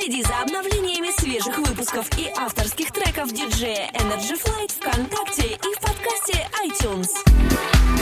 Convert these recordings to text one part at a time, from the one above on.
Следи за обновлениями свежих выпусков и авторских треков диджея Energy Flight ВКонтакте и в подкасте iTunes.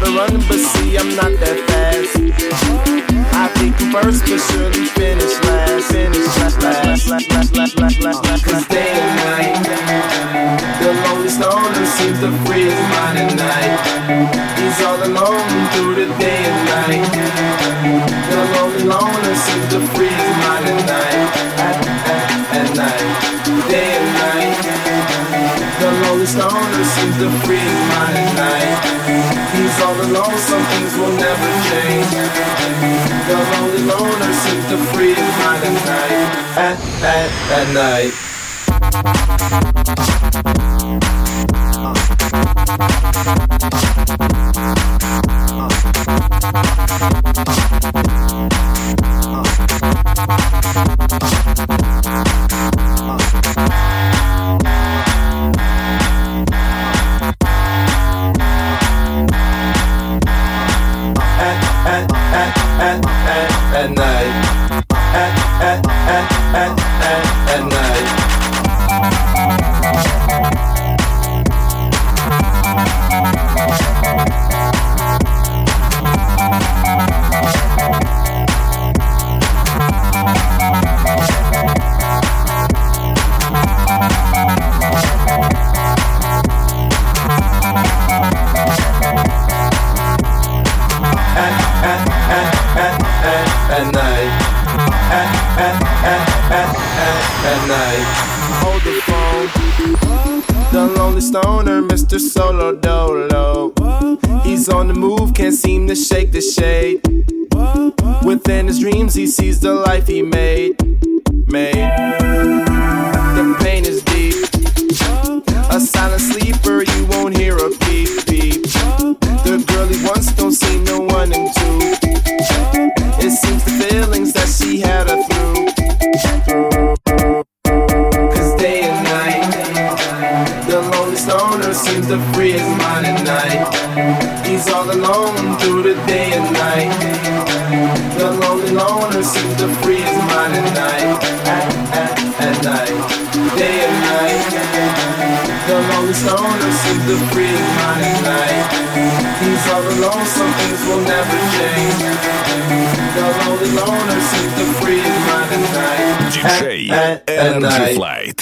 to run, but see, I'm not that fast. I think first, but surely finish last. Finish last, last, last, last, last, last, last, last. Cause day and night, the lonely stoner seems to free his mind at night. He's all alone through the day and night. The lonely loner seems to free his mind at night. At, at, at night, day and night. The loner seems to free my mind night. He's all alone, some things will never change. The lonely loner seems to free my mind at night. At, at, at night. made. The pain is deep. A silent sleeper. DJ Energy Flight.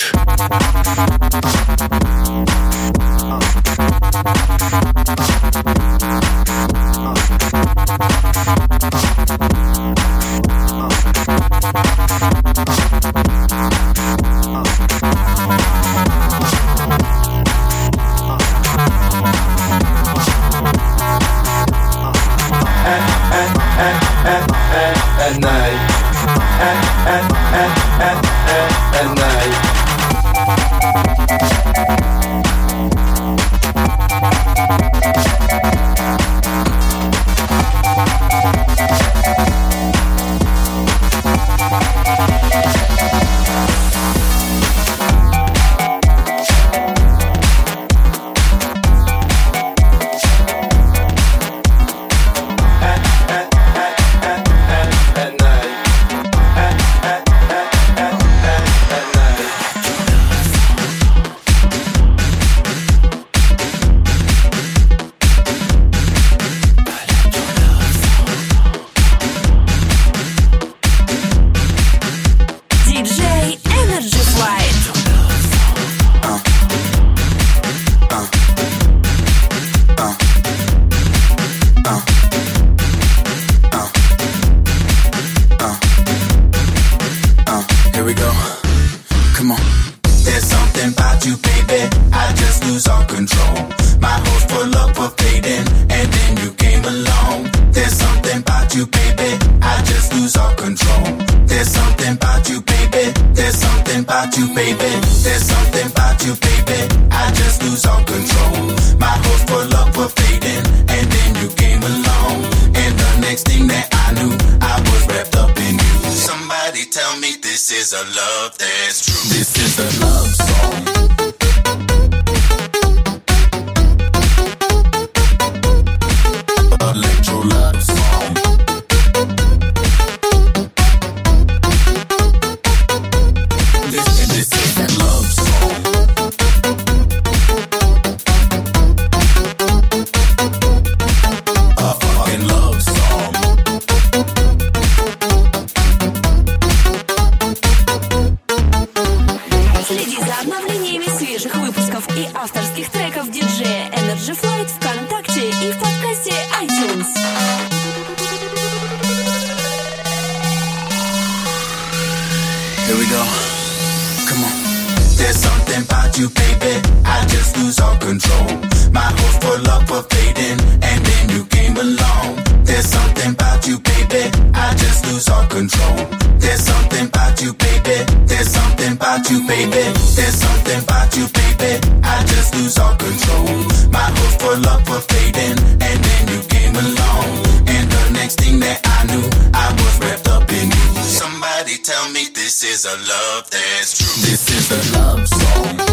There's something about you, baby. There's something about you, baby. I just lose all control. My hopes for love were fading, and then you came along. And the next thing that I knew, I was wrapped up in you. Somebody tell me this is a love that's true. This is a love song.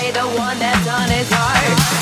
Hooked, the one that's on his heart.